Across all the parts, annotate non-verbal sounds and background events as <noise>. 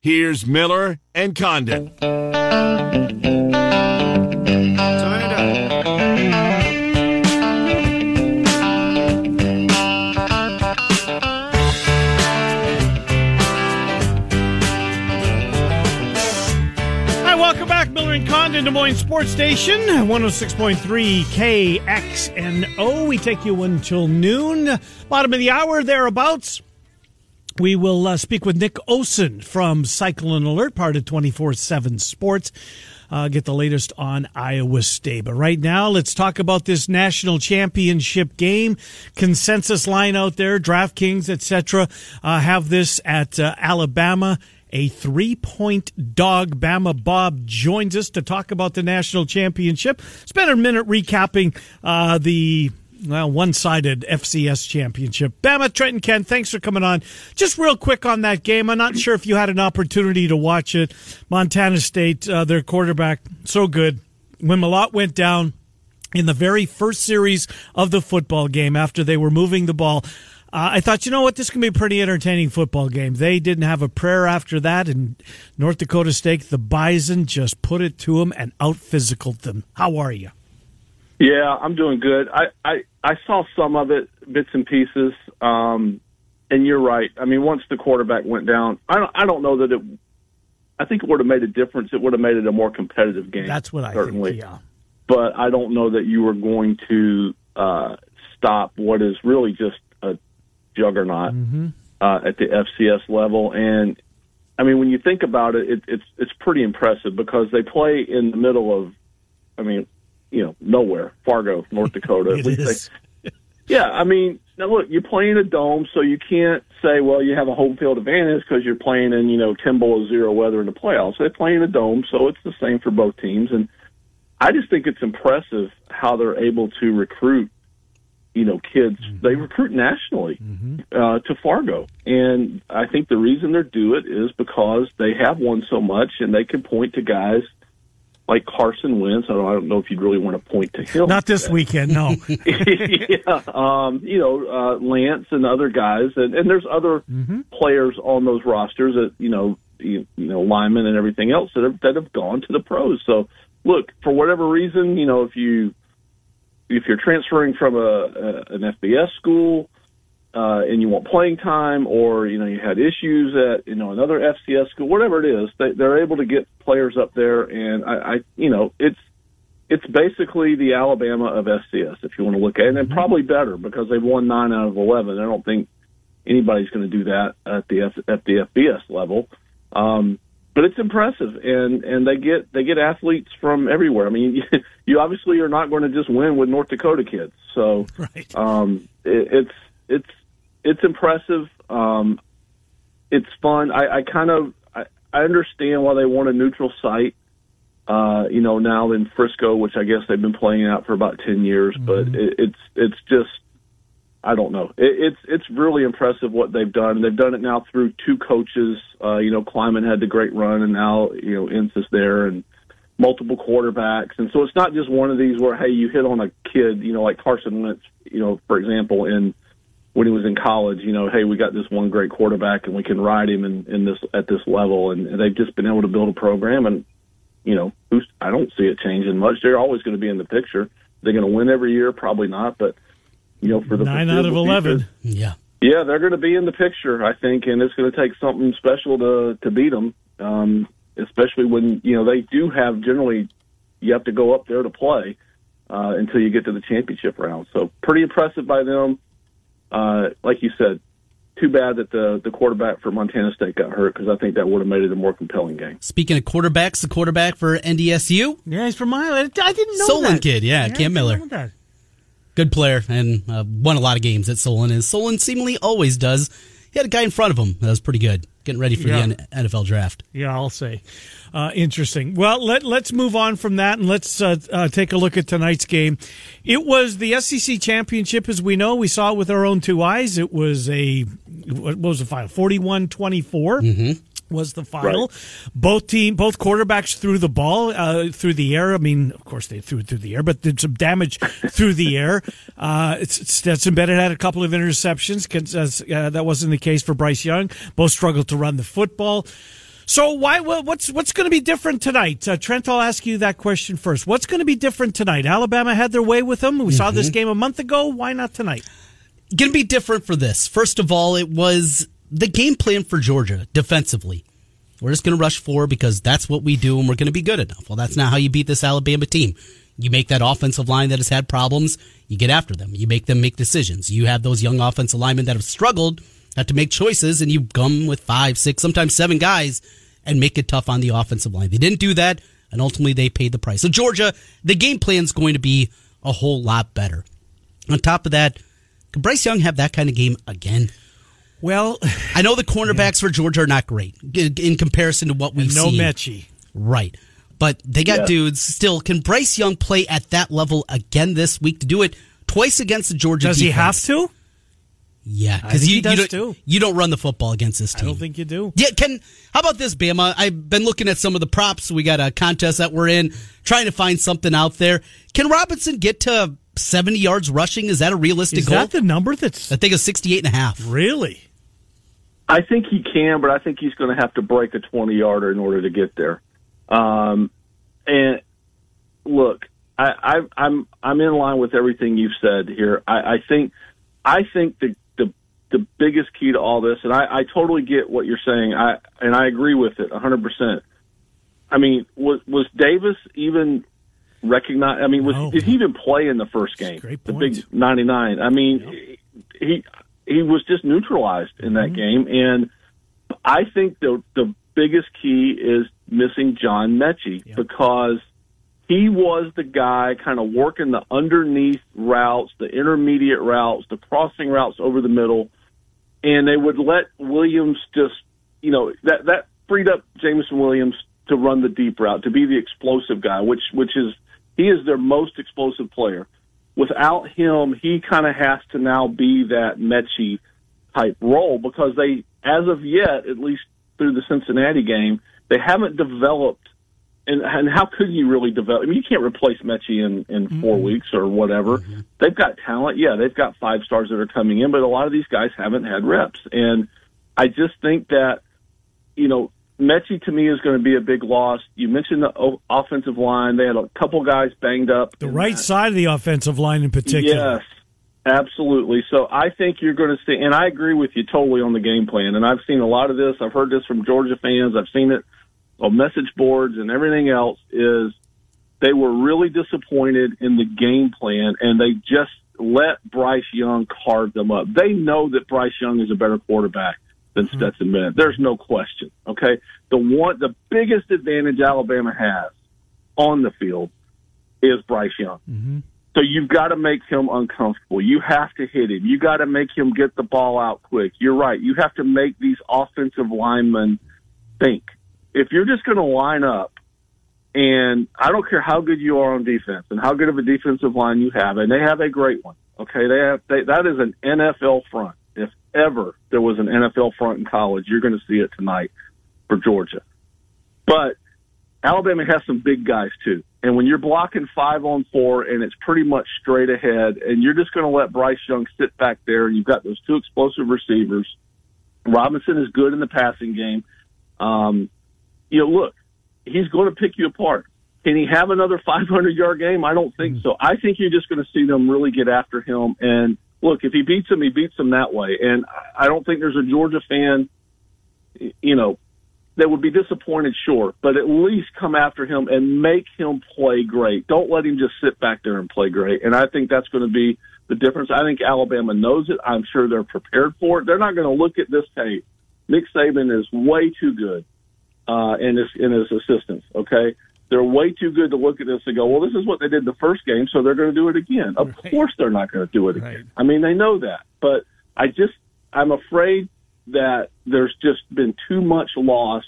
Here's Miller and Condon. Back. Miller and Condon, Des Moines Sports Station, 106.3 KXNO. We take you until noon, bottom of the hour, thereabouts. We will uh, speak with Nick Osen from Cyclone Alert, part of 24 7 Sports. Uh, get the latest on Iowa State. But right now, let's talk about this national championship game. Consensus line out there, DraftKings, etc., uh, have this at uh, Alabama. A three point dog. Bama Bob joins us to talk about the national championship. Spend a minute recapping uh, the well, one-sided FCS championship. Bama, Trenton, Ken, thanks for coming on. Just real quick on that game. I'm not sure if you had an opportunity to watch it. Montana State, uh, their quarterback, so good. When Mellott went down in the very first series of the football game after they were moving the ball, uh, I thought, you know what, this can be a pretty entertaining football game. They didn't have a prayer after that, and North Dakota State, the Bison, just put it to them and out physicaled them. How are you? Yeah, I'm doing good. I, I, I saw some of it, bits and pieces. Um, and you're right. I mean, once the quarterback went down, I don't, I don't know that it. I think it would have made a difference. It would have made it a more competitive game. That's what I certainly. think. Yeah, but I don't know that you were going to uh, stop what is really just a juggernaut Mm-hmm. uh, at the FCS level. And I mean, when you think about it, it, it's it's pretty impressive because they play in the middle of, I mean, you know, nowhere, Fargo, North Dakota. <laughs> It At least they- yeah, I mean, now look, you're playing in a dome, so you can't say, well, you have a home field advantage because you're playing in, you know, 10 below zero weather in the playoffs. They play in a dome, so it's the same for both teams. And I just think it's impressive how they're able to recruit, you know, kids. They recruit nationally uh, to Fargo, and I think the reason they do it is because they have won so much, and they can point to guys like Carson Wentz. I don't, I don't know if you'd really want to point to him. not this weekend. No, <laughs> yeah, um, you know, uh, Lance and other guys, and, and there's other players on those rosters that you know, you, you know, linemen and everything else that have that have gone to the pros. So, look, for whatever reason, you know, if you if you're transferring from a, a an FBS school uh, and you want playing time, or you know you had issues at you know another FCS school, whatever it is, they, they're able to get players up there, and I, I you know it's it's basically the Alabama of FCS if you want to look at it, and probably better because they've won nine out of eleven. I don't think anybody's going to do that at the F, at the FBS level. Um, but it's impressive, and and they get they get athletes from everywhere. I mean, <laughs> you obviously are not going to just win with North Dakota kids, so <laughs> right. um, it, it's it's it's impressive. Um, it's fun. I, I kind of I, I understand why they want a neutral site. Uh, you know, now in Frisco, which I guess they've been playing out for about ten years, but it, it's it's just I don't know. It, it's it's really impressive what they've done. They've done it now through two coaches. Uh, you know, Klieman had the great run, and now you know Entz is there, and multiple quarterbacks. And so it's not just one of these where hey, you hit on a kid. You know, like Carson Wentz. You know, for example, in when he was in college, you know, hey, we got this one great quarterback, and we can ride him in, in this at this level. And, and they've just been able to build a program, and you know, who's I don't see it changing much. They're always going to be in the picture. They're going to win every year, probably not, but you know, for the Nine out of eleven. future, Yeah. yeah, they're going to be in the picture, I think, and it's going to take something special to to beat them. Um, especially when you know they do have generally you have to go up there to play uh, until you get to the championship round. So pretty impressive by them. Uh, like you said, too bad that the the quarterback for Montana State got hurt because I think that would have made it a more compelling game. Speaking of quarterbacks, the quarterback for NDSU, Yeah, he's from Iowa. I didn't know Solon that. kid, yeah, I Cam Miller. good player and uh, won a lot of games at Solon, as Solon seemingly always does. He had a guy in front of him that was pretty good, getting ready for Yeah. the NFL draft. Yeah, I'll say. Uh, interesting. Well, let, let's move on from that and let's uh, uh, take a look at tonight's game. It was the SEC championship, as we know. We saw it with our own two eyes. It was a, what was the final? 41 24. Was the final? Both team, both quarterbacks threw the ball uh, through the air. I mean, of course they threw it through the air, but did some damage <laughs> through the air. Uh, it's, Stetson Bennett had a couple of interceptions. 'cause, Uh, that wasn't the case for Bryce Young. Both struggled to run the football. So why? What's what's going to be different tonight? Uh, Trent, I'll ask you that question first. What's going to be different tonight? Alabama had their way with them. We saw this game a month ago. Why not tonight? Going to be different for this. First of all, it was the game plan for Georgia defensively. We're just going to rush forward because that's what we do and we're going to be good enough. Well, that's not how you beat this Alabama team. You make that offensive line that has had problems, you get after them. You make them make decisions. You have those young offensive linemen that have struggled, have to make choices, and you come with five, six, sometimes seven guys and make it tough on the offensive line. They didn't do that, and ultimately they paid the price. So, Georgia, the game plan is going to be a whole lot better. On top of that, could Bryce Young have that kind of game again? Well, I know the cornerbacks for Georgia are not great in in comparison to what we've no seen. Metchie. Right. But they got Yeah. dudes still. Can Bryce Young play at that level again this week to do it twice against the Georgia Does he have to? Yeah, because you, you, don't, too. you don't run the football against this team. I don't think you do. Yeah, can how about this, Bama? I've been looking at some of the props. We got a contest that we're in, trying to find something out there. Can Robinson get to 70 yards rushing? Is that a realistic Is goal? that the number that's I think it's 68 and a half. really? I think he can, but I think he's going to have to break a 20 yarder in order to get there. Um, and look, I, I, I'm I'm in line with everything you've said here. I, I think I think the, the the biggest key to all this, and I, I totally get what you're saying. I and I agree with it 100. percent I mean, was was Davis even recognized? I mean, was No. did he even play in the first game? great the big 99. I mean, he he was just neutralized in that Mm-hmm. game, and I think the the biggest key is missing John Metchie because he was the guy kind of working the underneath routes, the intermediate routes, the crossing routes over the middle, and they would let Williams just, you know, that that freed up Jameson Williams to run the deep route, to be the explosive guy, which which is he is their most explosive player. Without him, he kind of has to now be that Metchie type role because they, as of yet, at least through the Cincinnati game, they haven't developed. And, and how could you really develop? I mean, you can't replace Metchie in, in 4 mm-hmm. weeks or whatever. Mm-hmm. They've got talent. Yeah, they've got five stars that are coming in, but a lot of these guys haven't had reps. And I just think that, you know, Metchie to me is going to be a big loss. You mentioned the o- offensive line. They had a couple guys banged up. The right that. side of the offensive line in particular. Yes, absolutely. So I think you're going to see, and I agree with you totally on the game plan. And I've seen a lot of this. I've heard this from Georgia fans. I've seen it on message boards and everything else. Is they were really disappointed in the game plan, and they just let Bryce Young carve them up. They know that Bryce Young is a better quarterback than mm-hmm. Stetson Bennett. There's no question. Okay, the one, the biggest advantage Alabama has on the field is Bryce Young. Mm-hmm. So you've got to make him uncomfortable. You have to hit him. You got to make him get the ball out quick. You're right. You have to make these offensive linemen think. If you're just going to line up, and I don't care how good you are on defense and how good of a defensive line you have, and they have a great one. Okay, they have they, that is an NFL front. Ever there was an NFL front in college, you're going to see it tonight for Georgia. But Alabama has some big guys too. And when you're blocking five on four and it's pretty much straight ahead and you're just going to let Bryce Young sit back there and you've got those two explosive receivers. Robinson is good in the passing game. Um, you know, look, he's going to pick you apart. Can he have another 500 yard game? I don't think so. I think you're just going to see them really get after him. And look, if he beats him, he beats him that way. And I don't think there's a Georgia fan, you know, that would be disappointed, sure, but at least come after him and make him play great. Don't let him just sit back there and play great. And I think that's going to be the difference. I think Alabama knows it. I'm sure they're prepared for it. They're not going to look at this tape. Nick Saban is way too good uh, in his in his assistants. Okay, they're way too good to look at this and go, well, this is what they did the first game, so they're going to do it again. Of course, they're not going to do it again. Right. I mean, they know that, but I just I'm afraid that there's just been too much loss.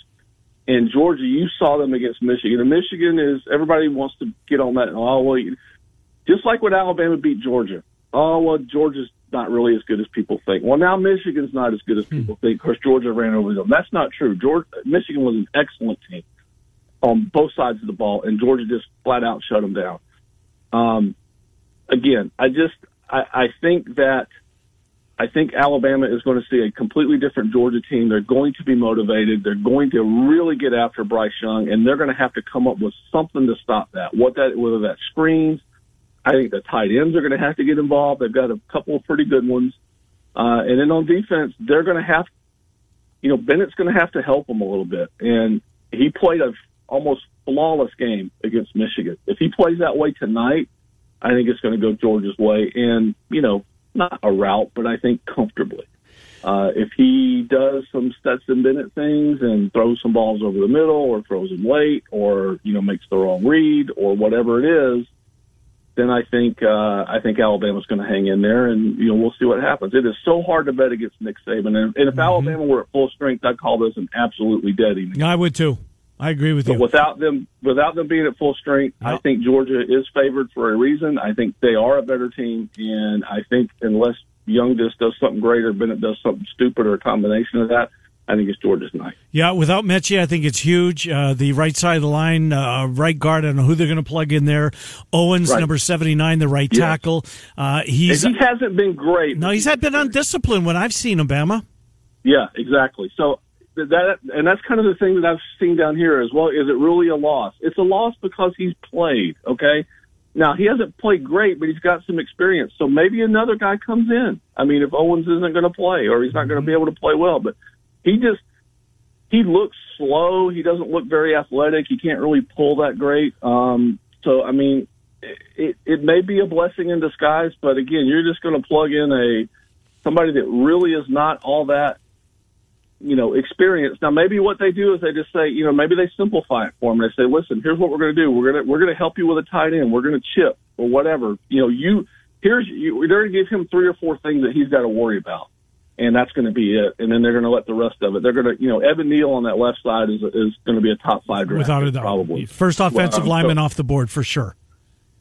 And Georgia, you saw them against Michigan. And Michigan is everybody wants to get on that. Oh well, just like when Alabama beat Georgia. Oh well, Georgia's not really as good as people think. Well, now Michigan's not as good as people hmm. think because Georgia ran over them. That's not true. Georgia, Michigan was an excellent team on both sides of the ball, and Georgia just flat out shut them down. Um, again, I just I, I think that I think Alabama is going to see a completely different Georgia team. They're going to be motivated. They're going to really get after Bryce Young, and they're going to have to come up with something to stop that. What that whether that screens, I think the tight ends are going to have to get involved. They've got a couple of pretty good ones, uh, and then on defense, they're going to have, you know, Bennett's going to have to help them a little bit, and he played a almost flawless game against Michigan. If he plays that way tonight, I think it's going to go Georgia's way, and you know, not a route, but I think comfortably. Uh, if he does some Stetson Bennett things and throws some balls over the middle, or throws them late, or you know makes the wrong read, or whatever it is, then I think uh, I think Alabama's going to hang in there, and you know we'll see what happens. It is so hard to bet against Nick Saban, and, and if mm-hmm. Alabama were at full strength, I'd call this an absolutely dead evening. I would too. I agree with but you. Without them, without them being at full strength, yep. I think Georgia is favored for a reason. I think they are a better team, and I think unless Young just does something great or Bennett does something stupid or a combination of that, I think it's Georgia's night. Yeah, without Metchie, I think it's huge. Uh, the right side of the line, uh, right guard, I don't know who they're going to plug in there. Owens, right. number 79, the right yes. tackle. Uh, he's, he hasn't been great. No, he's had been undisciplined when I've seen him, Bama. Yeah, exactly. So that and that's kind of the thing that I've seen down here as well. Is it really a loss? It's a loss because he's played. Okay, now he hasn't played great, but he's got some experience. So maybe another guy comes in. I mean, if Owens isn't going to play or he's not going to be able to play well, but he just he looks slow. He doesn't look very athletic. He can't really pull that great. Um, so I mean, it, it may be a blessing in disguise, but again, you're just going to plug in a somebody that really is not all that you know, experience. Now, maybe what they do is they just say, you know, maybe they simplify it for them. They say, listen, here's what we're going to do. We're going to we're going to help you with a tight end. We're going to chip or whatever. You know, you here's you, they're going to give him three or four things that he's got to worry about, and that's going to be it. And then they're going to let the rest of it. They're going to, you know, Evan Neal on that left side is is going to be a top five draft without a doubt. Probably first offensive well, lineman so, off the board for sure.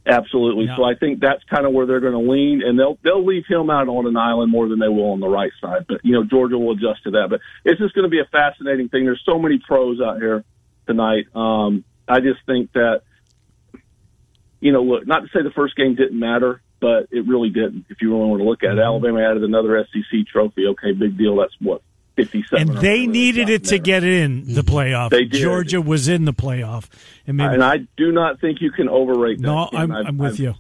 Absolutely. Yeah. So I think that's kind of where they're going to lean, and they'll they'll leave him out on an island more than they will on the right side. But you know, Georgia will adjust to that. But it's just going to be a fascinating thing. There's so many pros out here tonight. Um, I just think that you know, look, not to say the first game didn't matter, but it really didn't. If you really want to look at it, mm-hmm. Alabama added another SEC trophy. Okay, big deal. That's what 57. And they needed it to get in the mm-hmm. playoff. They did. Georgia was in the playoff. And, maybe, and I do not think you can overrate that. No, I'm, I'm, with I've, you.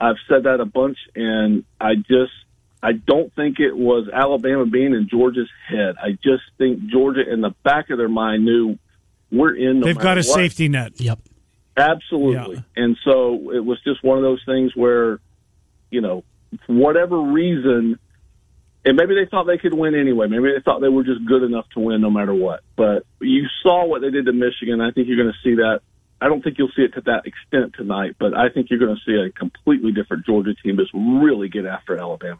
I've said that a bunch, and I just I don't think it was Alabama being in Georgia's head. I just think Georgia, in the back of their mind, knew we're in. No They've got a what. safety net. Yep. Absolutely. Yeah. And so it was just one of those things where, you know, for whatever reason, and maybe they thought they could win anyway. Maybe they thought they were just good enough to win no matter what. But you saw what they did to Michigan. I think you're going to see that. I don't think you'll see it to that extent tonight, but I think you're going to see a completely different Georgia team that's really get after Alabama.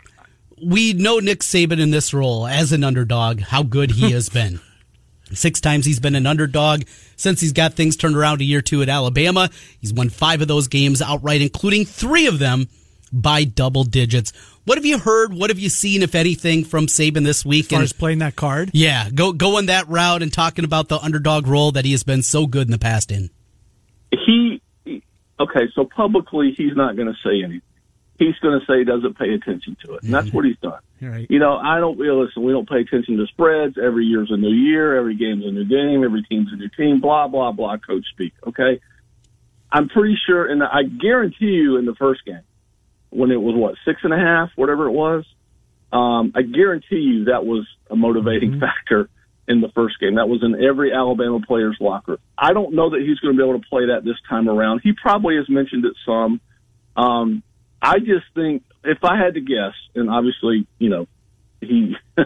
We know Nick Saban in this role as an underdog, how good he has <laughs> been. Six times he's been an underdog since he's got things turned around a year two at Alabama. He's won five of those games outright, including three of them by double digits. What have you heard? What have you seen, if anything, from Saban this week? As far and, as playing that card? Yeah, go going that route and talking about the underdog role that he has been so good in the past in. He okay, so publicly he's not going to say anything. He's going to say he doesn't pay attention to it, and that's mm-hmm. what he's done. Right. You know, I don't. You listen, we don't pay attention to spreads. Every year's a new year. Every game's a new game. Every team's a new team. Blah blah blah. Coach speak. Okay. I'm pretty sure, and I guarantee you, in the first game, when it was what six and a half, whatever it was. Um, I guarantee you that was a motivating mm-hmm. factor in the first game. That was in every Alabama player's locker. I don't know that he's going to be able to play that this time around. He probably has mentioned it some. Um, I just think if I had to guess, and obviously, you know, he <laughs>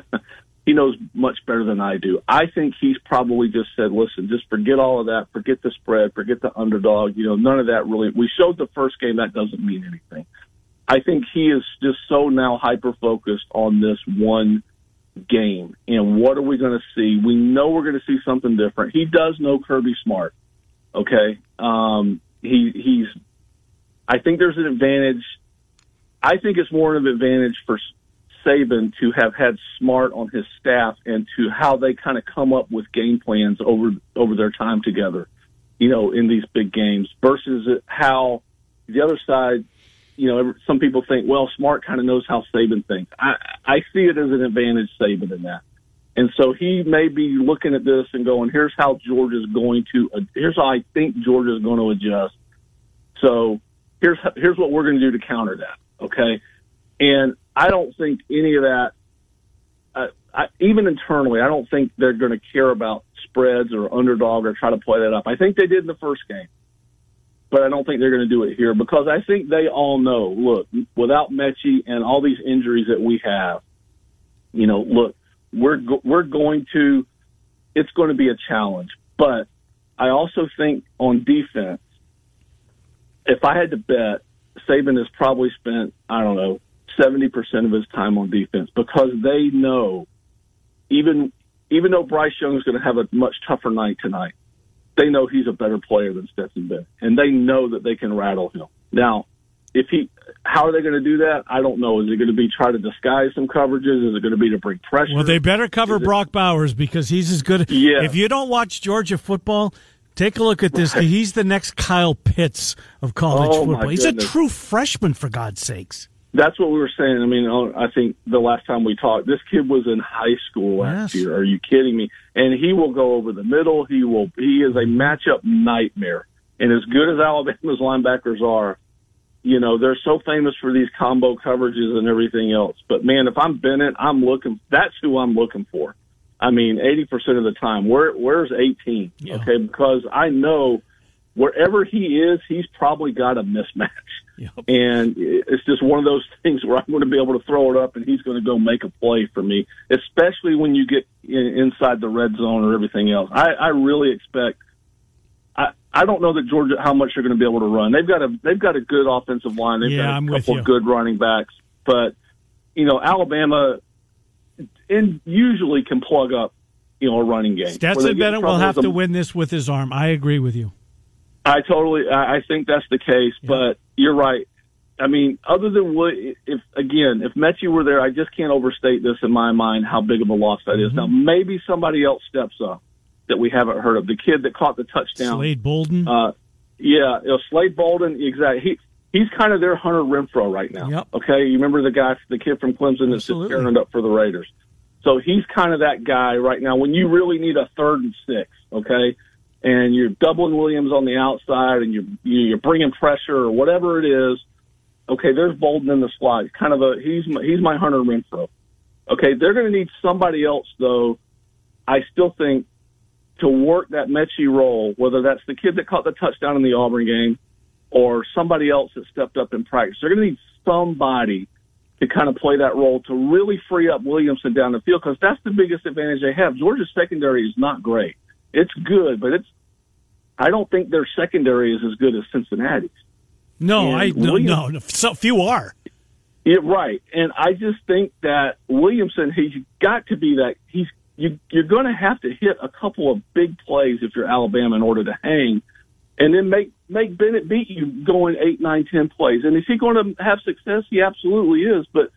he knows much better than I do. I think he's probably just said, "Listen, just forget all of that. Forget the spread. Forget the underdog. You know, none of that really. We showed the first game. That doesn't mean anything." I think he is just so now hyper focused on this one game and what are we going to see? We know we're going to see something different. He does know Kirby Smart. Okay. Um, he, he's, I think there's an advantage. I think it's more of an advantage for Saban to have had Smart on his staff and to how they kind of come up with game plans over over their time together, you know, in these big games versus how the other side, you know, some people think, well, Smart kind of knows how Saban thinks. I I see it as an advantage Saban in that. And so he may be looking at this and going, here's how Georgia's going to, here's how I think Georgia's going to adjust. So here's, here's what we're going to do to counter that. Okay. And I don't think any of that, uh, I, even internally, I don't think they're going to care about spreads or underdog or try to play that up. I think they did in the first game, but I don't think they're going to do it here because I think they all know. Look, without Metchie and all these injuries that we have, you know, look, we're we're going to. It's going to be a challenge, but I also think on defense, if I had to bet, Saban has probably spent I don't know 70% of his time on defense because they know even even though Bryce Young is going to have a much tougher night tonight, they know he's a better player than Stetson Bennett, and they know that they can rattle him. Now, if he, how are they going to do that? I don't know. Is it going to be try to disguise some coverages? Is it going to be to bring pressure? Well, they better cover Brock Bowers because he's as good. Yeah. If you don't watch Georgia football, take a look at this. Right. He's the next Kyle Pitts of college oh, football. He's a true freshman, for God's sakes. That's what we were saying. I mean, oh, I think the last time we talked, this kid was in high school last yes. year. Are you kidding me? And he will go over the middle. He will. He is a matchup nightmare. And as good as Alabama's linebackers are, you know, they're so famous for these combo coverages and everything else. But man, if I'm Bennett, I'm looking. That's who I'm looking for. I mean, 80% of the time. Where where's 18? Yeah. Okay, because I know wherever he is, he's probably got a mismatch. Yep. And it's just one of those <laughs> things where I'm going to be able to throw it up and he's going to go make a play for me, especially when you get in, inside the red zone or everything else. I, I really expect. I, I don't know that Georgia how much they're going to be able to run. They've got a they've got a good offensive line. They've yeah, got a I'm couple of good running backs, but you know Alabama, and usually can plug up you know a running game. Stetson Bennett will have to win this with his arm. I agree with you. I totally, I think that's the case, yeah. but you're right. I mean, other than what, if again, if Metchie were there, I just can't overstate this in my mind how big of a loss that is. Mm-hmm. Now, maybe somebody else steps up that we haven't heard of. The kid that caught the touchdown, Slade Bolden. Uh, yeah, you know, Slade Bolden. Exactly. He he's kind of their Hunter Renfrow right now. Yep. Okay, you remember the guy, the kid from Clemson that's just tearing up for the Raiders. So he's kind of that guy right now. When you really need a third and six, okay, and you're doubling Williams on the outside and you're you're bringing pressure or whatever it is. Okay, there's Bolden in the slot. Kind of a he's my, he's my Hunter Renfrow. Okay, they're going to need somebody else though. I still think to work that Metchie role, whether that's the kid that caught the touchdown in the Auburn game or somebody else that stepped up in practice. They're going to need somebody to kind of play that role to really free up Williamson down the field because that's the biggest advantage they have. Georgia's secondary is not great it's good, but it's. I don't think their secondary is as good as Cincinnati's. No, and I no, Williams, no, so few are. Yeah, right. And I just think that Williamson, he's got to be that. He's you. You're going to have to hit a couple of big plays if you're Alabama in order to hang, and then make make Bennett beat you going eight, nine, ten plays. And is he going to have success? He absolutely is. But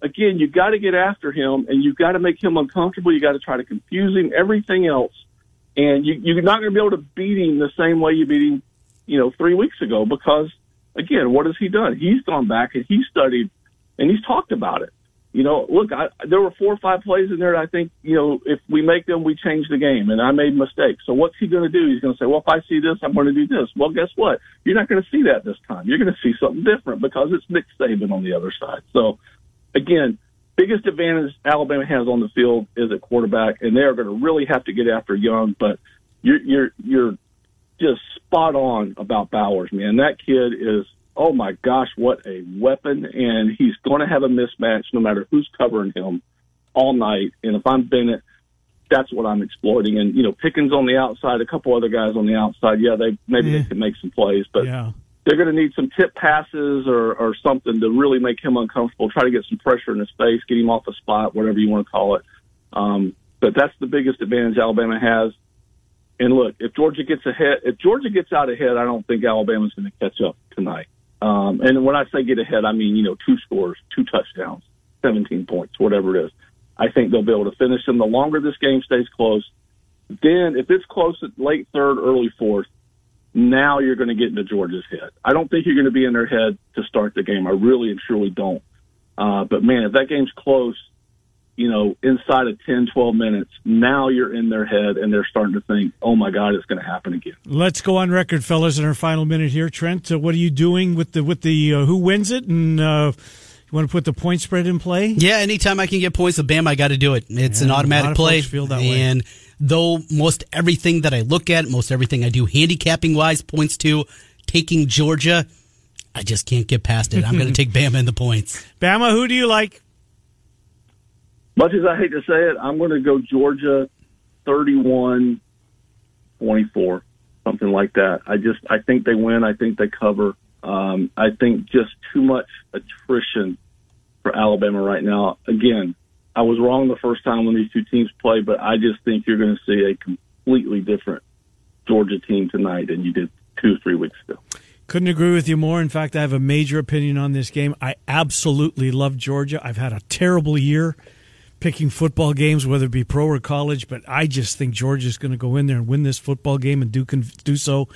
again, you got to get after him, and you've got to make him uncomfortable. You got to try to confuse him. Everything else and you, you're not going to be able to beat him the same way you beat him, you know, three weeks ago because, again, what has he done? He's gone back and he's studied and he's talked about it. You know, look, I, there were four or five plays in there. That I think, you know, if we make them, we change the game. And I made mistakes. So what's he going to do? He's going to say, well, if I see this, I'm going to do this. Well, guess what? You're not going to see that this time. You're going to see something different because it's Nick Saban on the other side. So, again, biggest advantage Alabama has on the field is at quarterback, and they are going to really have to get after Young. But you're you're you're just spot on about Bowers, man. That kid is oh my gosh, what a weapon! And he's going to have a mismatch no matter who's covering him all night. And if I'm Bennett, that's what I'm exploiting. And you know, Pickens on the outside, a couple other guys on the outside. Yeah, they maybe yeah. they can make some plays, but. Yeah they're going to need some tip passes or, or something to really make him uncomfortable. Try to get some pressure in his face, get him off the spot, whatever you want to call it. Um, but that's the biggest advantage Alabama has. And look, if Georgia gets ahead, if Georgia gets out ahead, I don't think Alabama's going to catch up tonight. Um, and when I say get ahead, I mean you know two scores, two touchdowns, seventeen points, whatever it is. I think they'll be able to finish them. The longer this game stays close, then if it's close at late third, early fourth, now you're going to get into Georgia's head. I don't think you're going to be in their head to start the game. I really and truly don't. Uh, but man, if that game's close, you know, inside of 10, 12 minutes, now you're in their head and they're starting to think, oh my God, it's going to happen again. Let's go on record, fellas, in our final minute here. Trent, uh, what are you doing with the with the uh, who wins it and uh, want to put the point spread in play? Yeah, anytime I can get points with Bam, I got to do it. It's Yeah, an a lot automatic of play. folks feel that way. and though most everything that I look at, most everything I do handicapping wise points to taking Georgia, I just can't get past it. I'm going <laughs> to take Bama in the points. Bama, who do you like? Much as I hate to say it, I'm going to go Georgia 31 24, something like that. I just, I think they win. I think they cover. Um, I think just too much attrition for Alabama right now. Again, I was wrong the first time when these two teams play, but I just think you're going to see a completely different Georgia team tonight than you did two, three weeks ago. Couldn't agree with you more. In fact, I have a major opinion on this game. I absolutely love Georgia. I've had a terrible year picking football games, whether it be pro or college, but I just think Georgia's going to go in there and win this football game and do do so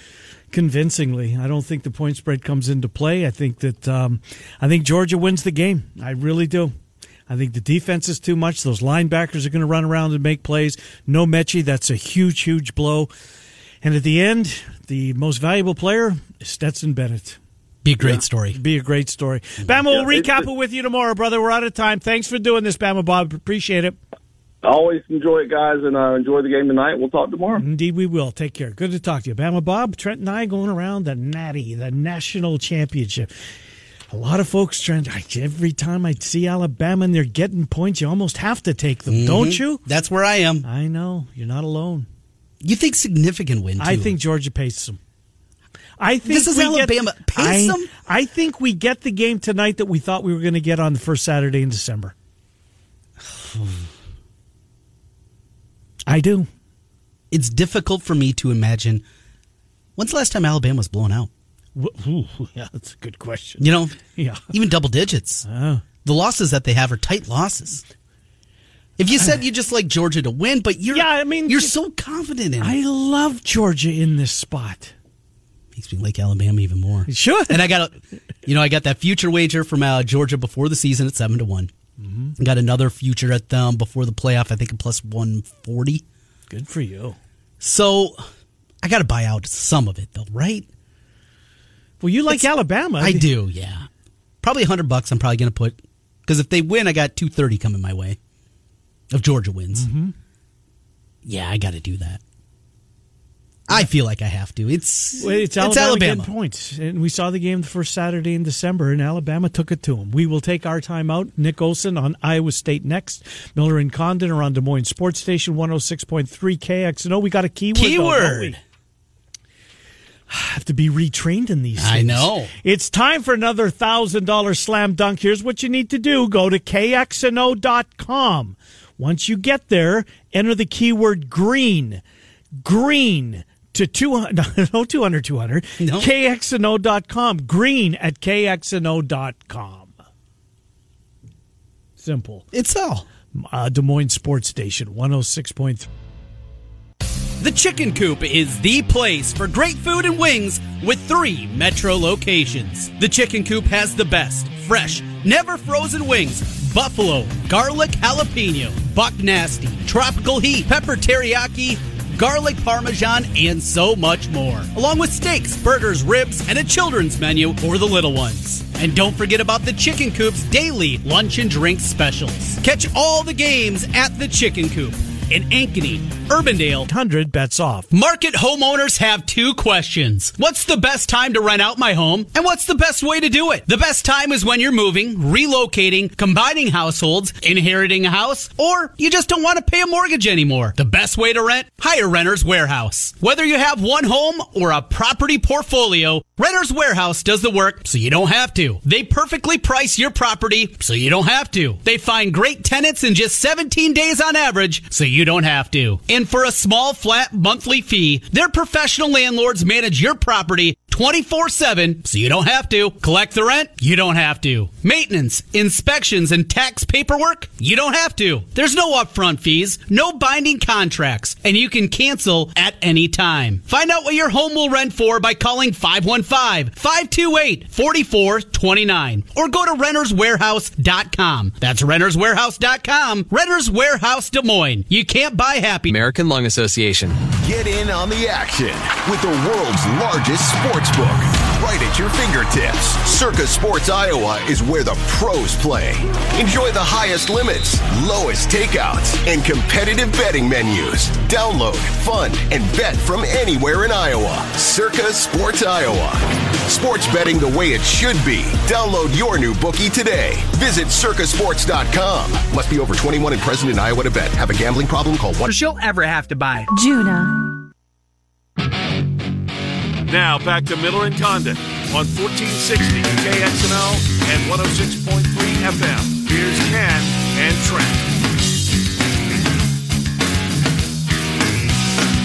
convincingly. I don't think the point spread comes into play. I think that um, I think Georgia wins the game. I really do. I think the defense is too much. Those linebackers are going to run around and make plays. No Metchie, that's a huge, huge blow. And at the end, the most valuable player is Stetson Bennett. Be a great story. Be a great story. Bama, we'll Yeah, recap it's- it with you tomorrow, brother. We're out of time. Thanks for doing this, Bama Bob. Appreciate it. I always enjoy it, guys, and uh, enjoy the game tonight. We'll talk tomorrow. Indeed, we will. Take care. Good to talk to you. Bama Bob, Trent, and I going around the Natty, the national championship. A lot of folks, Trent, every time I see Alabama and they're getting points, you almost have to take them, don't you? That's where I am. I know. You're not alone. You think significant win? Too. I think Georgia paces them. I think This is we get- Alabama. Pace I, them? I think we get the game tonight that we thought we were going to get on the first Saturday in December. I do. it's difficult for me to imagine. When's the last time Alabama was blown out? Ooh, <laughs> yeah, that's a good question. You know, Yeah. even double digits. Oh. <laughs> The losses that they have are tight losses. If you said <sighs> you just like Georgia to win, but you're Yeah, I mean, you're so confident in it, I love Georgia in this spot. makes me like Alabama even more. Sure. And I got, a, you know, I got that future wager from uh, Georgia before the season at seven to one. Mm-hmm. Got another future at them before the playoff. I think plus one forty. Good for you. So I got to buy out some of it though, right? Well, you like It's- Alabama. I do, yeah. Probably a hundred bucks. I'm probably going to put because if they win, I got two thirty coming my way. If Georgia wins, Mm-hmm. yeah, I got to do that. I feel like I have to. It's Well, it's Alabama, getting points, and we saw the game the first Saturday in December, and Alabama took it to them. We will take our time out. Nick Olson on Iowa State next. Miller and Condon are on Des Moines Sports Station 106.3 KXNO. We got a keyword. though, Keyword. we? have to be retrained in these I know. It's time for another $1,000 slam dunk. Here's what you need to do. Go to kxno.com. Once you get there, enter the keyword green. Green to 200, <laughs> no, 200, 200. No. kxno.com. Green at kxno.com. Simple. It's all. Uh, Des Moines Sports Station 106.3. The Chicken Coop is the place for great food and wings with three metro locations. The Chicken Coop has the best, fresh, never frozen wings buffalo, garlic jalapeno, buck nasty, tropical heat, pepper teriyaki, garlic parmesan, and so much more. Along with steaks, burgers, ribs, and a children's menu for the little ones. And don't forget about the Chicken Coop's daily lunch and drink specials. Catch all the games at the Chicken Coop. In Ankeny, Urbandale, 100 bets off. Market homeowners have two questions. What's the best time to rent out my home? And what's the best way to do it? The best time is when you're moving, relocating, combining households, inheriting a house, or you just don't want to pay a mortgage anymore. The best way to rent? Hire Renter's Warehouse. Whether you have one home or a property portfolio, Renter's Warehouse does the work so you don't have to. They perfectly price your property so you don't have to. They find great tenants in just 17 days on average so you don't have to. And for a small flat monthly fee, their professional landlords manage your property 24 7 so you don't have to. Collect the rent? You don't have to. Maintenance, inspections, and tax paperwork? You don't have to. There's no upfront fees, no binding contracts, and you can cancel at any time. Find out what your home will rent for by calling 515 528 4429 or go to renterswarehouse.com. That's renterswarehouse.com. Renters Warehouse Des Moines. You can't buy happy. American Lung Association. Get in on the action with the world's largest sports book right at your fingertips. Circa Sports Iowa is where the pros play. Enjoy the highest limits, lowest takeouts, and competitive betting menus. Download, fund, and bet from anywhere in Iowa. Circa Sports Iowa. Sports betting the way it should be. Download your new bookie today. Visit circasports.com. Must be over 21 and present in Iowa to bet. Have a gambling problem? Call 1. She'll ever have to buy. Juna. Now back to Miller and Condon on 1460 KXNO and 106.3 FM. Here's Ken and Trent.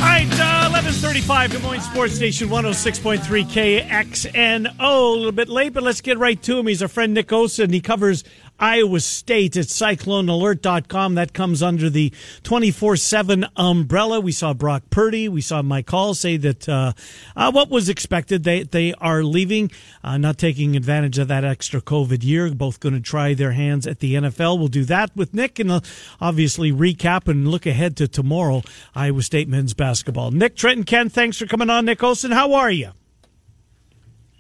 All right, uh, 1135, Des Moines Sports Station 106.3 KXNO. A little bit late, but let's get right to him. He's our friend Nick Osen. He covers Iowa State at CycloneAlert.com. That comes under the 24 7 umbrella. We saw Brock Purdy. We saw Mike Hall say that uh, uh, what was expected, they, they are leaving, uh, not taking advantage of that extra COVID year. Both going to try their hands at the NFL. We'll do that with Nick and uh, obviously recap and look ahead to tomorrow, Iowa State men's basketball. Nick, Trenton, Ken, thanks for coming on. Nick Olson, how are you?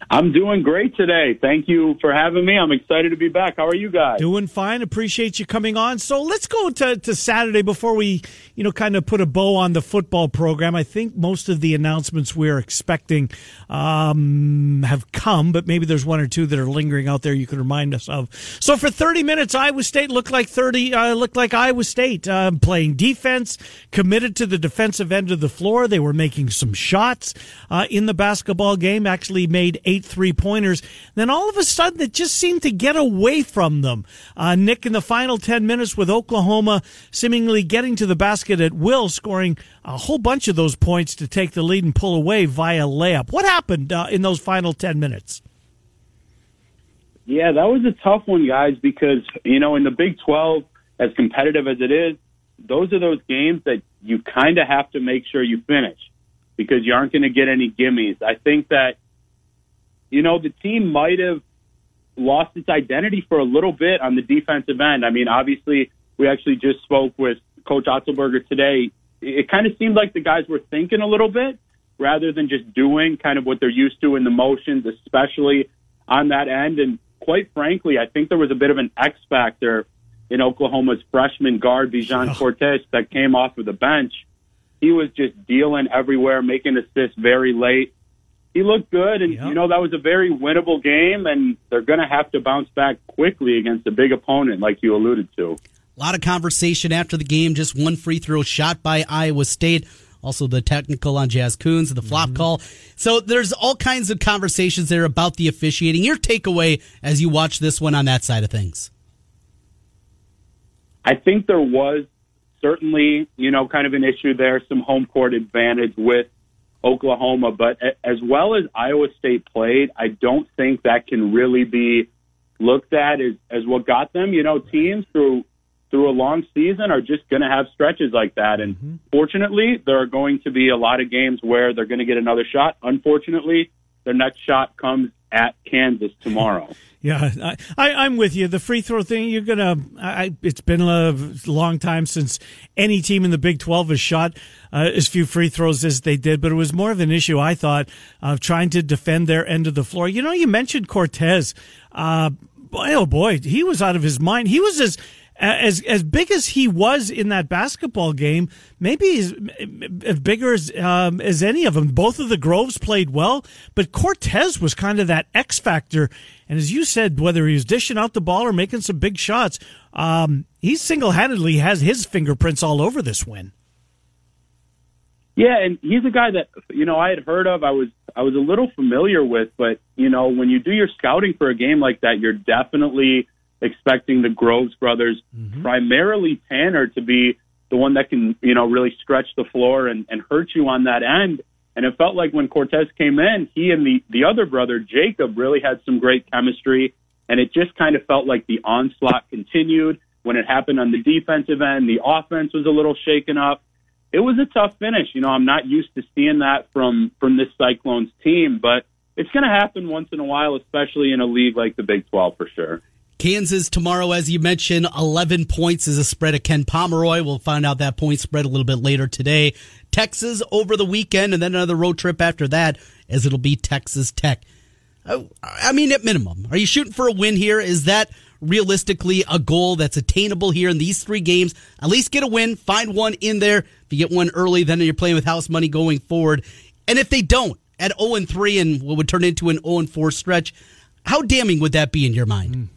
I'm doing great today. Thank you for having me. I'm excited to be back. How are you guys? Doing fine. Appreciate you coming on. So let's go to, to Saturday before we, you know, kind of put a bow on the football program. I think most of the announcements we're expecting um, have come, but maybe there's one or two that are lingering out there you can remind us of. So for 30 minutes, Iowa State looked like 30, uh, looked like Iowa State uh, playing defense, committed to the defensive end of the floor. They were making some shots uh, in the basketball game. Actually, made eight three pointers. Then all of a sudden, it just seemed to get away from them. Uh, Nick in the final 10 minutes with Oklahoma seemingly getting to the basket at will, scoring a whole bunch of those points to take the lead and pull away via layup. What happened uh, in those final 10 minutes? Yeah, that was a tough one, guys, because, you know, in the Big 12, as competitive as it is, those are those games that you kind of have to make sure you finish because you aren't going to get any gimmies. I think that you know, the team might have lost its identity for a little bit on the defensive end. I mean, obviously, we actually just spoke with Coach Otzelberger today. It kind of seemed like the guys were thinking a little bit rather than just doing kind of what they're used to in the motions, especially on that end. And quite frankly, I think there was a bit of an X factor in Oklahoma's freshman guard, Bijan Cortes, that came off of the bench. He was just dealing everywhere, making assists very late he looked good, and yep. you know that was a very winnable game, and they're going to have to bounce back quickly against a big opponent, like you alluded to. A lot of conversation after the game. Just one free throw shot by Iowa State. Also, the technical on Jaz Kunc, the flop mm-hmm. call. So there's all kinds of conversations there about the officiating. Your takeaway as you watch this one on that side of things? I think there was certainly, you know, kind of an issue there, some home court advantage with Oklahoma. But as well as Iowa State played, I don't think that can really be looked at as, as what got them. You know, teams through through a long season are just going to have stretches like that. And mm-hmm. fortunately, there are going to be a lot of games where they're going to get another shot. Unfortunately, their next shot comes at Kansas tomorrow. <laughs> Yeah, I, am with you. The free throw thing, you're gonna. I, it's been a long time since any team in the Big 12 has shot uh, as few free throws as they did, but it was more of an issue, I thought, of trying to defend their end of the floor. You know, you mentioned Cortes. Uh, boy, oh boy, he was out of his mind. He was as as as big as he was in that basketball game, maybe he's as bigger as um, as any of them. Both of the Groves played well, but Cortes was kind of that X factor. And as you said, whether he was dishing out the ball or making some big shots, um, he single handedly has his fingerprints all over this win. Yeah, and he's a guy that you know I had heard of. I was I was a little familiar with, but you know when you do your scouting for a game like that, you're definitely expecting the Groves brothers, mm-hmm. primarily Tanner, to be the one that can you know really stretch the floor and, and hurt you on that end. And it felt like when Cortes came in, he and the the other brother Jacob really had some great chemistry, and it just kind of felt like the onslaught continued. When it happened on the defensive end, the offense was a little shaken up it was a tough finish. You know, I'm not used to seeing that from from this Cyclones team, but it's going to happen once in a while, especially in a league like the Big 12 for sure. Kansas tomorrow, as you mentioned, 11 points is a spread of Ken Pomeroy. We'll find out that point spread a little bit later today. Texas over the weekend, and then another road trip after that, as it'll be Texas Tech. I mean, at minimum, are you shooting for a win here? Is that realistically a goal that's attainable here in these three games. At least get a win, find one in there. If you get one early, then you're playing with house money going forward. And if they don't, at 0 and 3 and what would turn into an 0 and 4 stretch, how damning would that be in your mind? Mm.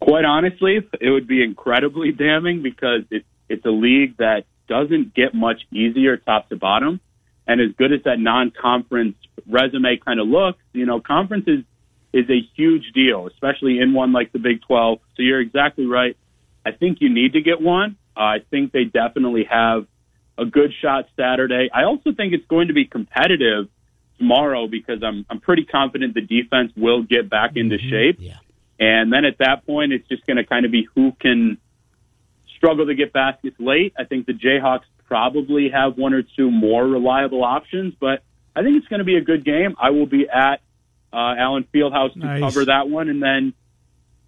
Quite honestly, it would be incredibly <laughs> damning because it, it's a league that doesn't get much easier top to bottom. And as good as that non-conference resume kind of looks, you know, conferences is a huge deal, especially in one like the Big 12. So you're exactly right. I think you need to get one. Uh, I think they definitely have a good shot Saturday. I also think it's going to be competitive tomorrow because I'm I'm pretty confident the defense will get back into mm-hmm. shape. Yeah. And then at that point, it's just going to kind of be who can struggle to get baskets late. I think the Jayhawks probably have one or two more reliable options, but I think it's going to be a good game. I will be at uh, Allen Fieldhouse to nice. cover that one, and then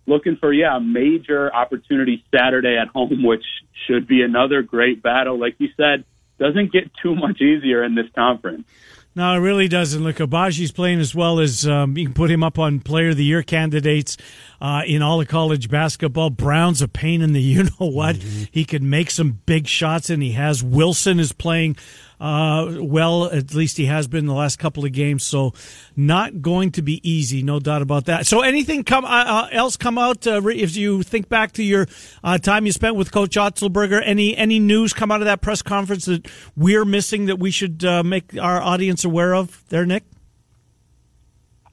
looking for yeah a major opportunity Saturday at home, which should be another great battle. Like you said, doesn't get too much easier in this conference. No, it really doesn't. Look, Agbaji's playing as well as um, you can put him up on Player of the Year candidates uh, in all of college basketball. Brown's a pain in the <laughs> you know what. Mm-hmm. He can make some big shots, and he has. Wilson is playing uh, well, at least he has been the last couple of games. So, not going to be easy, no doubt about that. So, anything come uh, uh else come out uh, if you think back to your uh, time you spent with Coach Otzelberger? Any any news come out of that press conference that we're missing that we should uh, make our audience aware of? There, Nick.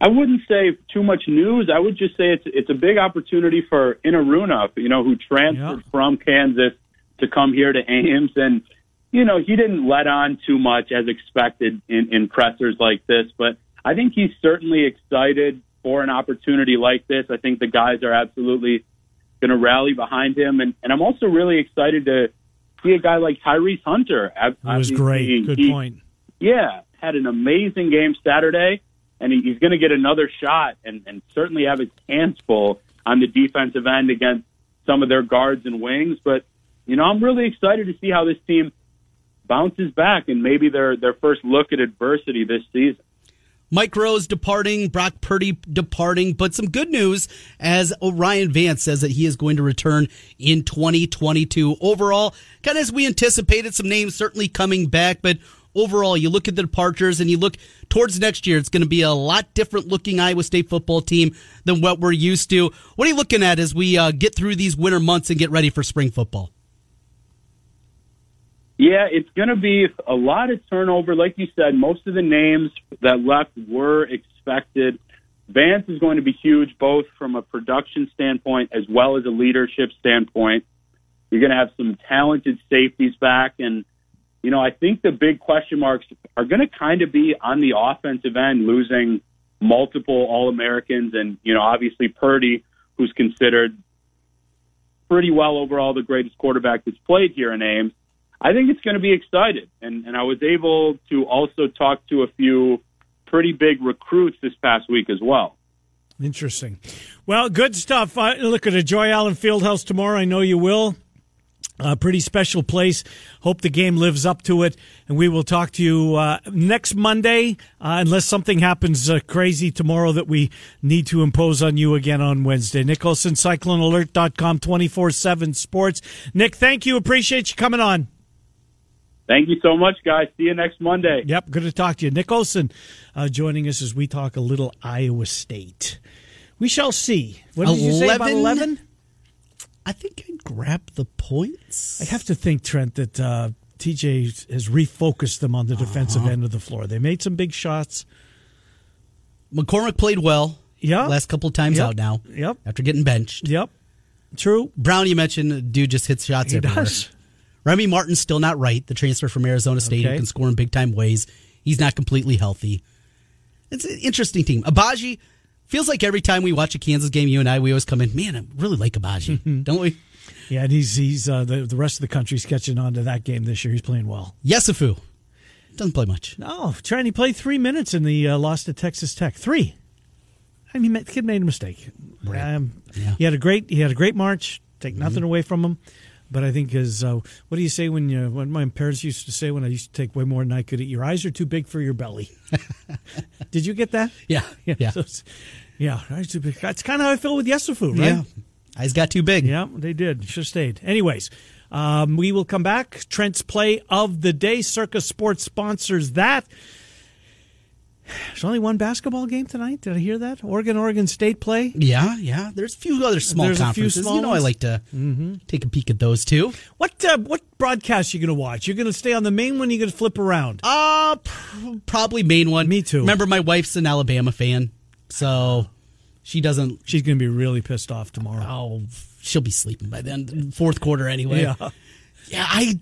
I wouldn't say too much news. I would just say it's it's a big opportunity for Enaruna, you know, who transferred yeah. from Kansas to come here to Ames and you know, he didn't let on too much as expected in, in pressers like this, but I think he's certainly excited for an opportunity like this. I think the guys are absolutely going to rally behind him. And, and I'm also really excited to see a guy like Tyrese Hunter. It was great. Good he, point. Yeah, had an amazing game Saturday, and he, he's going to get another shot and, and certainly have his hands full on the defensive end against some of their guards and wings. But, you know, I'm really excited to see how this team bounces back and maybe their their first look at adversity this season. Mike Rose departing, Brock Purdy departing, but some good news as O'Rien Vance says that he is going to return in 2022. Overall, kind of as we anticipated, some names certainly coming back, but overall, you look at the departures and you look towards next year, it's going to be a lot different looking Iowa State football team than what we're used to. What are you looking at as we uh, get through these winter months and get ready for spring football? Yeah, it's going to be a lot of turnover. Like you said, most of the names that left were expected. Vance is going to be huge, both from a production standpoint as well as a leadership standpoint. You're going to have some talented safeties back. And, you know, I think the big question marks are going to kind of be on the offensive end, losing multiple All Americans and, you know, obviously Purdy, who's considered pretty well overall the greatest quarterback that's played here in Ames. I think it's going to be excited. And, and I was able to also talk to a few pretty big recruits this past week as well. Interesting. Well, good stuff. Uh, look at a Joy Allen Fieldhouse tomorrow. I know you will. A pretty special place. Hope the game lives up to it. And we will talk to you uh, next Monday, uh, unless something happens uh, crazy tomorrow that we need to impose on you again on Wednesday. Nick CycloneAlert.com, 24 7 sports. Nick, thank you. Appreciate you coming on. Thank you so much, guys. See you next Monday. Yep, good to talk to you. Nick Olson uh, joining us as we talk a little Iowa State. We shall see. What did you say about 11? I think I grabbed the points. I have to think, Trent, that uh, TJ has refocused them on the defensive Uh-huh. end of the floor. They made some big shots. McCormack played well. Yeah. Last couple of times Yep. out now. Yep. After getting benched. Yep. True. Brown, you mentioned, dude just hits shots He everywhere. does. Remy Martin's still not right. The transfer from Arizona State who can score in big time ways. He's not completely healthy. It's an interesting team. Agbaji feels like every time we watch a Kansas game, you and I, we always come in, man, I really like Agbaji, <laughs> don't we? Yeah, and he's he's uh, the the rest of the country's catching on to that game this year. He's playing well. Yesufu doesn't play much. No, Trent, he played three minutes in the uh, loss to Texas Tech. Three. I mean, the kid made a mistake. Um, Yeah. He had a great he had a great march. Take nothing away from him. But I think as uh, what do you say when you when my parents used to say when I used to take way more than I could eat? Your eyes are too big for your belly. <laughs> Did you get that? Yeah, Yeah. yeah, so it's- yeah. eyes too big. That's kind of how I feel with Yesufu, right? yeah. Eyes got too big. Yeah, they did. Should have stayed. Anyways, um, we will come back. Trent's play of the day. Circa Sports sponsors that. There's only one basketball game tonight. Did I hear that? Oregon, Oregon State play. Yeah, yeah. There's a few other small There's a few conferences. small you know, I like to take a peek at those too. What uh, what broadcast you going to watch? You're going to stay on the main one. You're going to flip around. Uh, pr- probably main one. Me too. Remember, my wife's an Alabama fan, so she doesn't. She's going to be really pissed off tomorrow. Oh, she'll be sleeping by then. Fourth quarter anyway. Yeah. yeah. I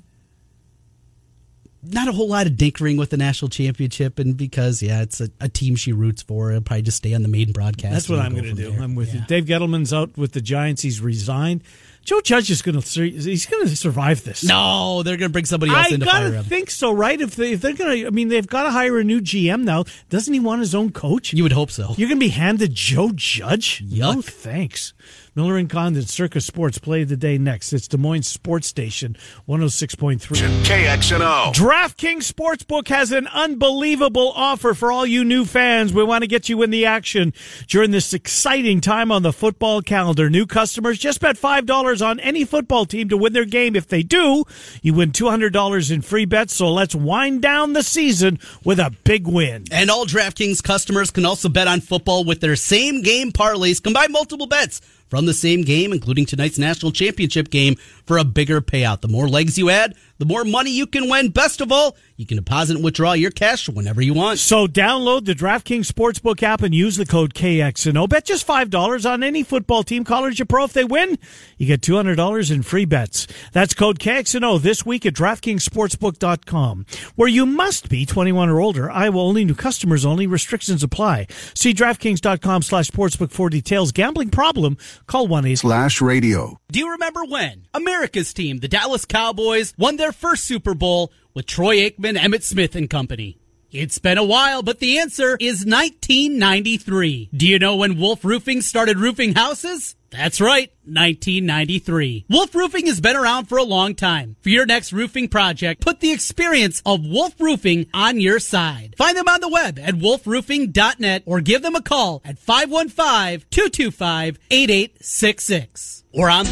not a whole lot of dinkering with the national championship, and because yeah, it's a, a team she roots for. I'll probably just stay on the main broadcast. That's what I'm going to do. there. I'm with you. Dave Gettleman's out with the Giants. He's resigned. Joe Judge is going to he's going to survive this. No, they're going to bring somebody else I in to fire gotta him. think so, right? If they if they're gonna, I mean, they've got to hire a new GM now. Doesn't he want his own coach? You would hope so. You're gonna be handed Joe Judge? Yuck. No, thanks. Miller and Condon Circa Sports play of the day next. It's Des Moines Sports Station 106.3. KXNO. DraftKings Sportsbook has an unbelievable offer for all you new fans. We want to get you in the action during this exciting time on the football calendar. New customers just bet $5 on any football team to win their game. If they do, you win $200 in free bets. So let's wind down the season with a big win. And all DraftKings customers can also bet on football with their same game parlays. Combine multiple bets from the same game, including tonight's national championship game, for a bigger payout. The more legs you add, the more money you can win. Best of all, you can deposit and withdraw your cash whenever you want. So download the DraftKings Sportsbook app and use the code KXNO. Bet just $5 on any football team, college or pro. If they win, you get $200 in free bets. That's code KXNO this week at DraftKingsSportsbook.com, where you must be 21 or older. Iowa only, new customers only. Restrictions apply. See DraftKings.com slash sportsbook for details. Gambling problem? Call 1-8- Slash radio. Do you remember when America's team, the Dallas Cowboys, won their first Super Bowl with Troy Aikman, Emmitt Smith, and company? It's been a while, but the answer is 1993. Do you know when Wolf Roofing started roofing houses? That's right, 1993. Wolf Roofing has been around for a long time. For your next roofing project, put the experience of Wolf Roofing on your side. Find them on the web at wolfroofing.net or give them a call at 515-225-8866 or on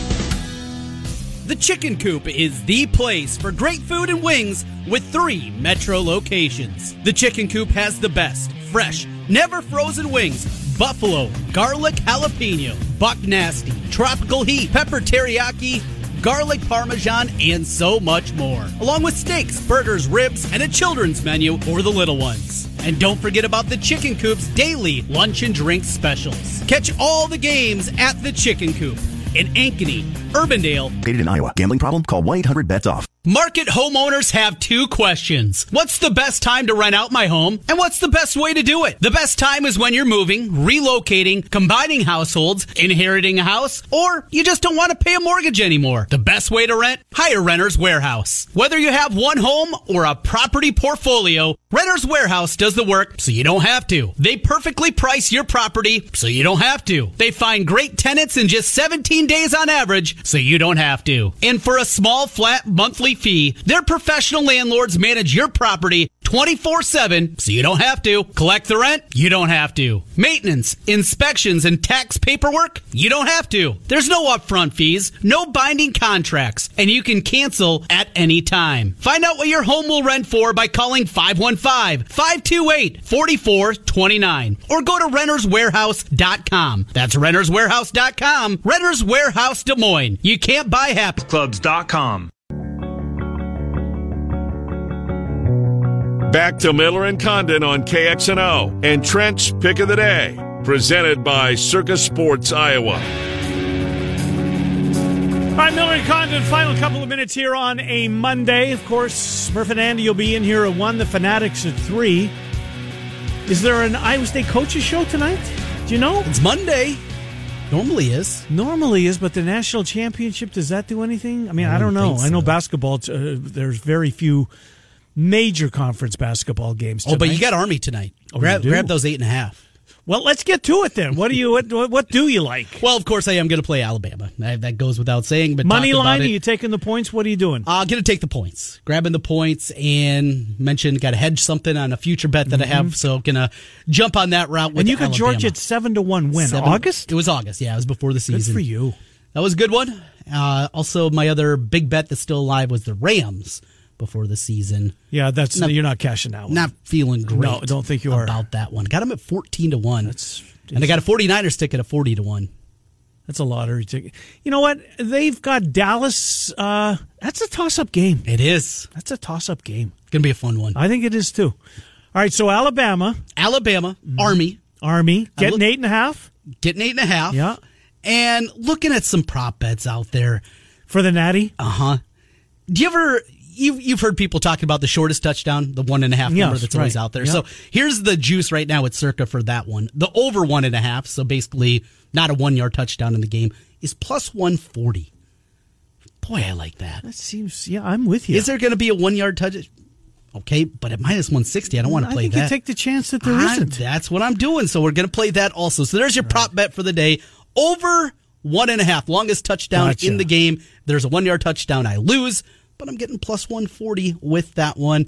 the Chicken Coop is the place for great food and wings with three metro locations. The Chicken Coop has the best, fresh, never frozen wings buffalo, garlic jalapeno, buck nasty, tropical heat, pepper teriyaki, garlic parmesan, and so much more. Along with steaks, burgers, ribs, and a children's menu for the little ones. And don't forget about the Chicken Coop's daily lunch and drink specials. Catch all the games at the Chicken Coop in Ankeny, Urbandale, Located in Iowa. Gambling problem? Call 1-800-BETS-OFF. Market homeowners have two questions. What's the best time to rent out my home? And what's the best way to do it? The best time is when you're moving, relocating, combining households, inheriting a house, or you just don't want to pay a mortgage anymore. The best way to rent? Hire Renter's Warehouse. Whether you have one home or a property portfolio, Renter's Warehouse does the work so you don't have to. They perfectly price your property so you don't have to. They find great tenants in just 17 days on average so you don't have to. And for a small flat monthly fee, their professional landlords manage your property 24 7 so you don't have to. Collect the rent? You don't have to. Maintenance, inspections, and tax paperwork? You don't have to. There's no upfront fees, no binding contracts, and you can cancel at any time. Find out what your home will rent for by calling 515 528 4429 or go to renterswarehouse.com. That's renterswarehouse.com. Renters Warehouse Des Moines. You can't buy happy. Clubs.com. Back to Miller and Condon on KXNO and Trent's Pick of the Day, presented by Circa Sports Iowa. All right, Miller and Condon, final couple of minutes here on a Monday. Of course, Murph and Andy will be in here at 1, the Fanatics at 3. Is there an Iowa State coaches show tonight? Do you know? It's Monday. Normally is. Normally is, but the national championship, does that do anything? I mean, I, I don't, don't know. think I know basketball, uh, there's very few major conference basketball games Oh, but you got Army tonight. Oh, grab, grab those eight and a half. Well, let's get to it then. What do you what, what, do you like? <laughs> Well, of course, I am going to play Alabama. That that goes without saying. But Money line, are you taking the points? What are you doing? Uh, going to take the points, grabbing the points, and mentioned got to hedge something on a future bet that I have, so going to jump on that route. With Mm-hmm. and you got Alabama. Georgia at 7 to 1 win. Seven- August? It was August. Yeah, it was before the Good season. for you. That was a good one. Uh, also, my other big bet that's still alive was the Rams before the season. Yeah, that's Not- you're not cashing that one. Not feeling great. No, don't think you are. about that one. Got them at fourteen to one. That's and I got a 49ers ticket at forty to one. That's a lottery ticket. You know what? They've got Dallas. Uh, that's a toss-up game. It is That's a toss-up game. going to be a fun one. I think it is too. All right, so Alabama, Alabama Army Army getting look- eight and a half getting eight and a half. Yeah. and looking at some prop bets out there. for the Natty. Uh huh. Do you ever you you've heard people talking about the shortest touchdown, the one and a half number Yes, that's always out there. Yeah. So here's the juice right now at Circa for that one. The over one and a half, so basically not a one yard touchdown in the game, is plus one forty. Boy, I like that. That seems. Yeah, I'm with you. Is there going to be a one yard touch? Okay, but at minus one sixty, I don't want to I play think that. you take the chance that there not That's what I'm doing. So we're going to play that also. So there's your prop bet for the day. Over one and a half, longest touchdown Gotcha. in the game. There's a one yard touchdown. I lose, but I'm getting plus 140 with that one.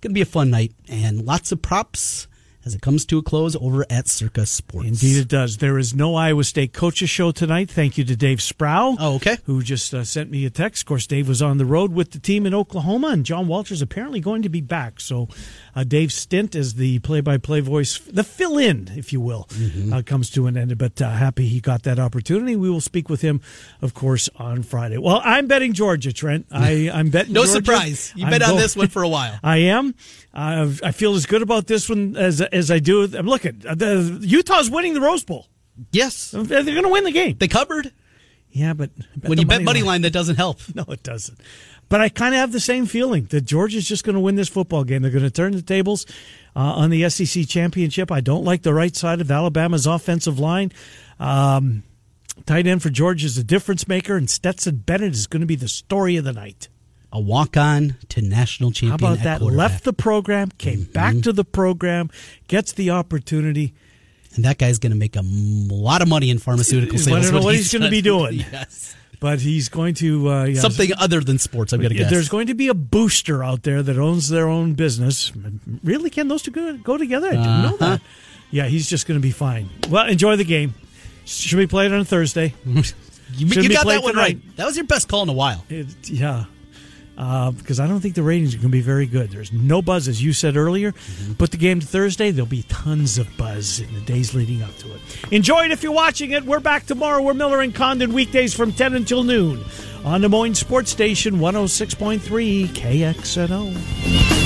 Going to be a fun night and lots of props as it comes to a close over at Circa Sports. Indeed, it does. There is no Iowa State coaches show tonight. Thank you to Dave Sproul. Oh, okay. Who just uh, sent me a text. Of course, Dave was on the road with the team in Oklahoma, and John Walters apparently going to be back. So, uh, Dave's stint as the play-by-play voice, the fill-in, if you will, Mm-hmm. uh, comes to an end. But uh, happy he got that opportunity. We will speak with him, of course, on Friday. Well, I'm betting Georgia, Trent. <laughs> I, I'm betting. No Georgia. surprise. You've I'm been on go- this one for a while. <laughs> I am. Uh, I feel as good about this one as as I do. I'm looking. The, Utah's winning the Rose Bowl. Yes. They're going to win the game. They covered. Yeah, but when you bet money line, that doesn't help. <laughs> no, it doesn't. But I kind of have the same feeling that Georgia's just going to win this football game. They're going to turn the tables uh, on the SEC championship. I don't like the right side of Alabama's offensive line. Um, tight end for Georgia is a difference maker, and Stetson Bennett is going to be the story of the night. A walk on to national champion. How about at that? Left the program, came back to the program, gets the opportunity. And that guy's going to make a m- lot of money in pharmaceutical I don't know what he's going to be doing. <laughs> yes. But he's going to uh, yeah, Something other than sports, I'm going to guess. There's going to be a booster out there that owns their own business. Really, can those two go, go together? I didn't know Uh-huh. that. Yeah, he's just going to be fine. Well, enjoy the game. Should we play it on Thursday? <laughs> You, you got that one tonight. right. That was your best call in a while. It, yeah. Because I don't think the ratings are going to be very good. There's no buzz, as you said earlier. Mm-hmm. Put the game to Thursday, there'll be tons of buzz in the days leading up to it. Enjoy it if you're watching it. We're back tomorrow. We're Miller and Condon weekdays from 10 until noon on Des Moines Sports Station 106.3 KXNO.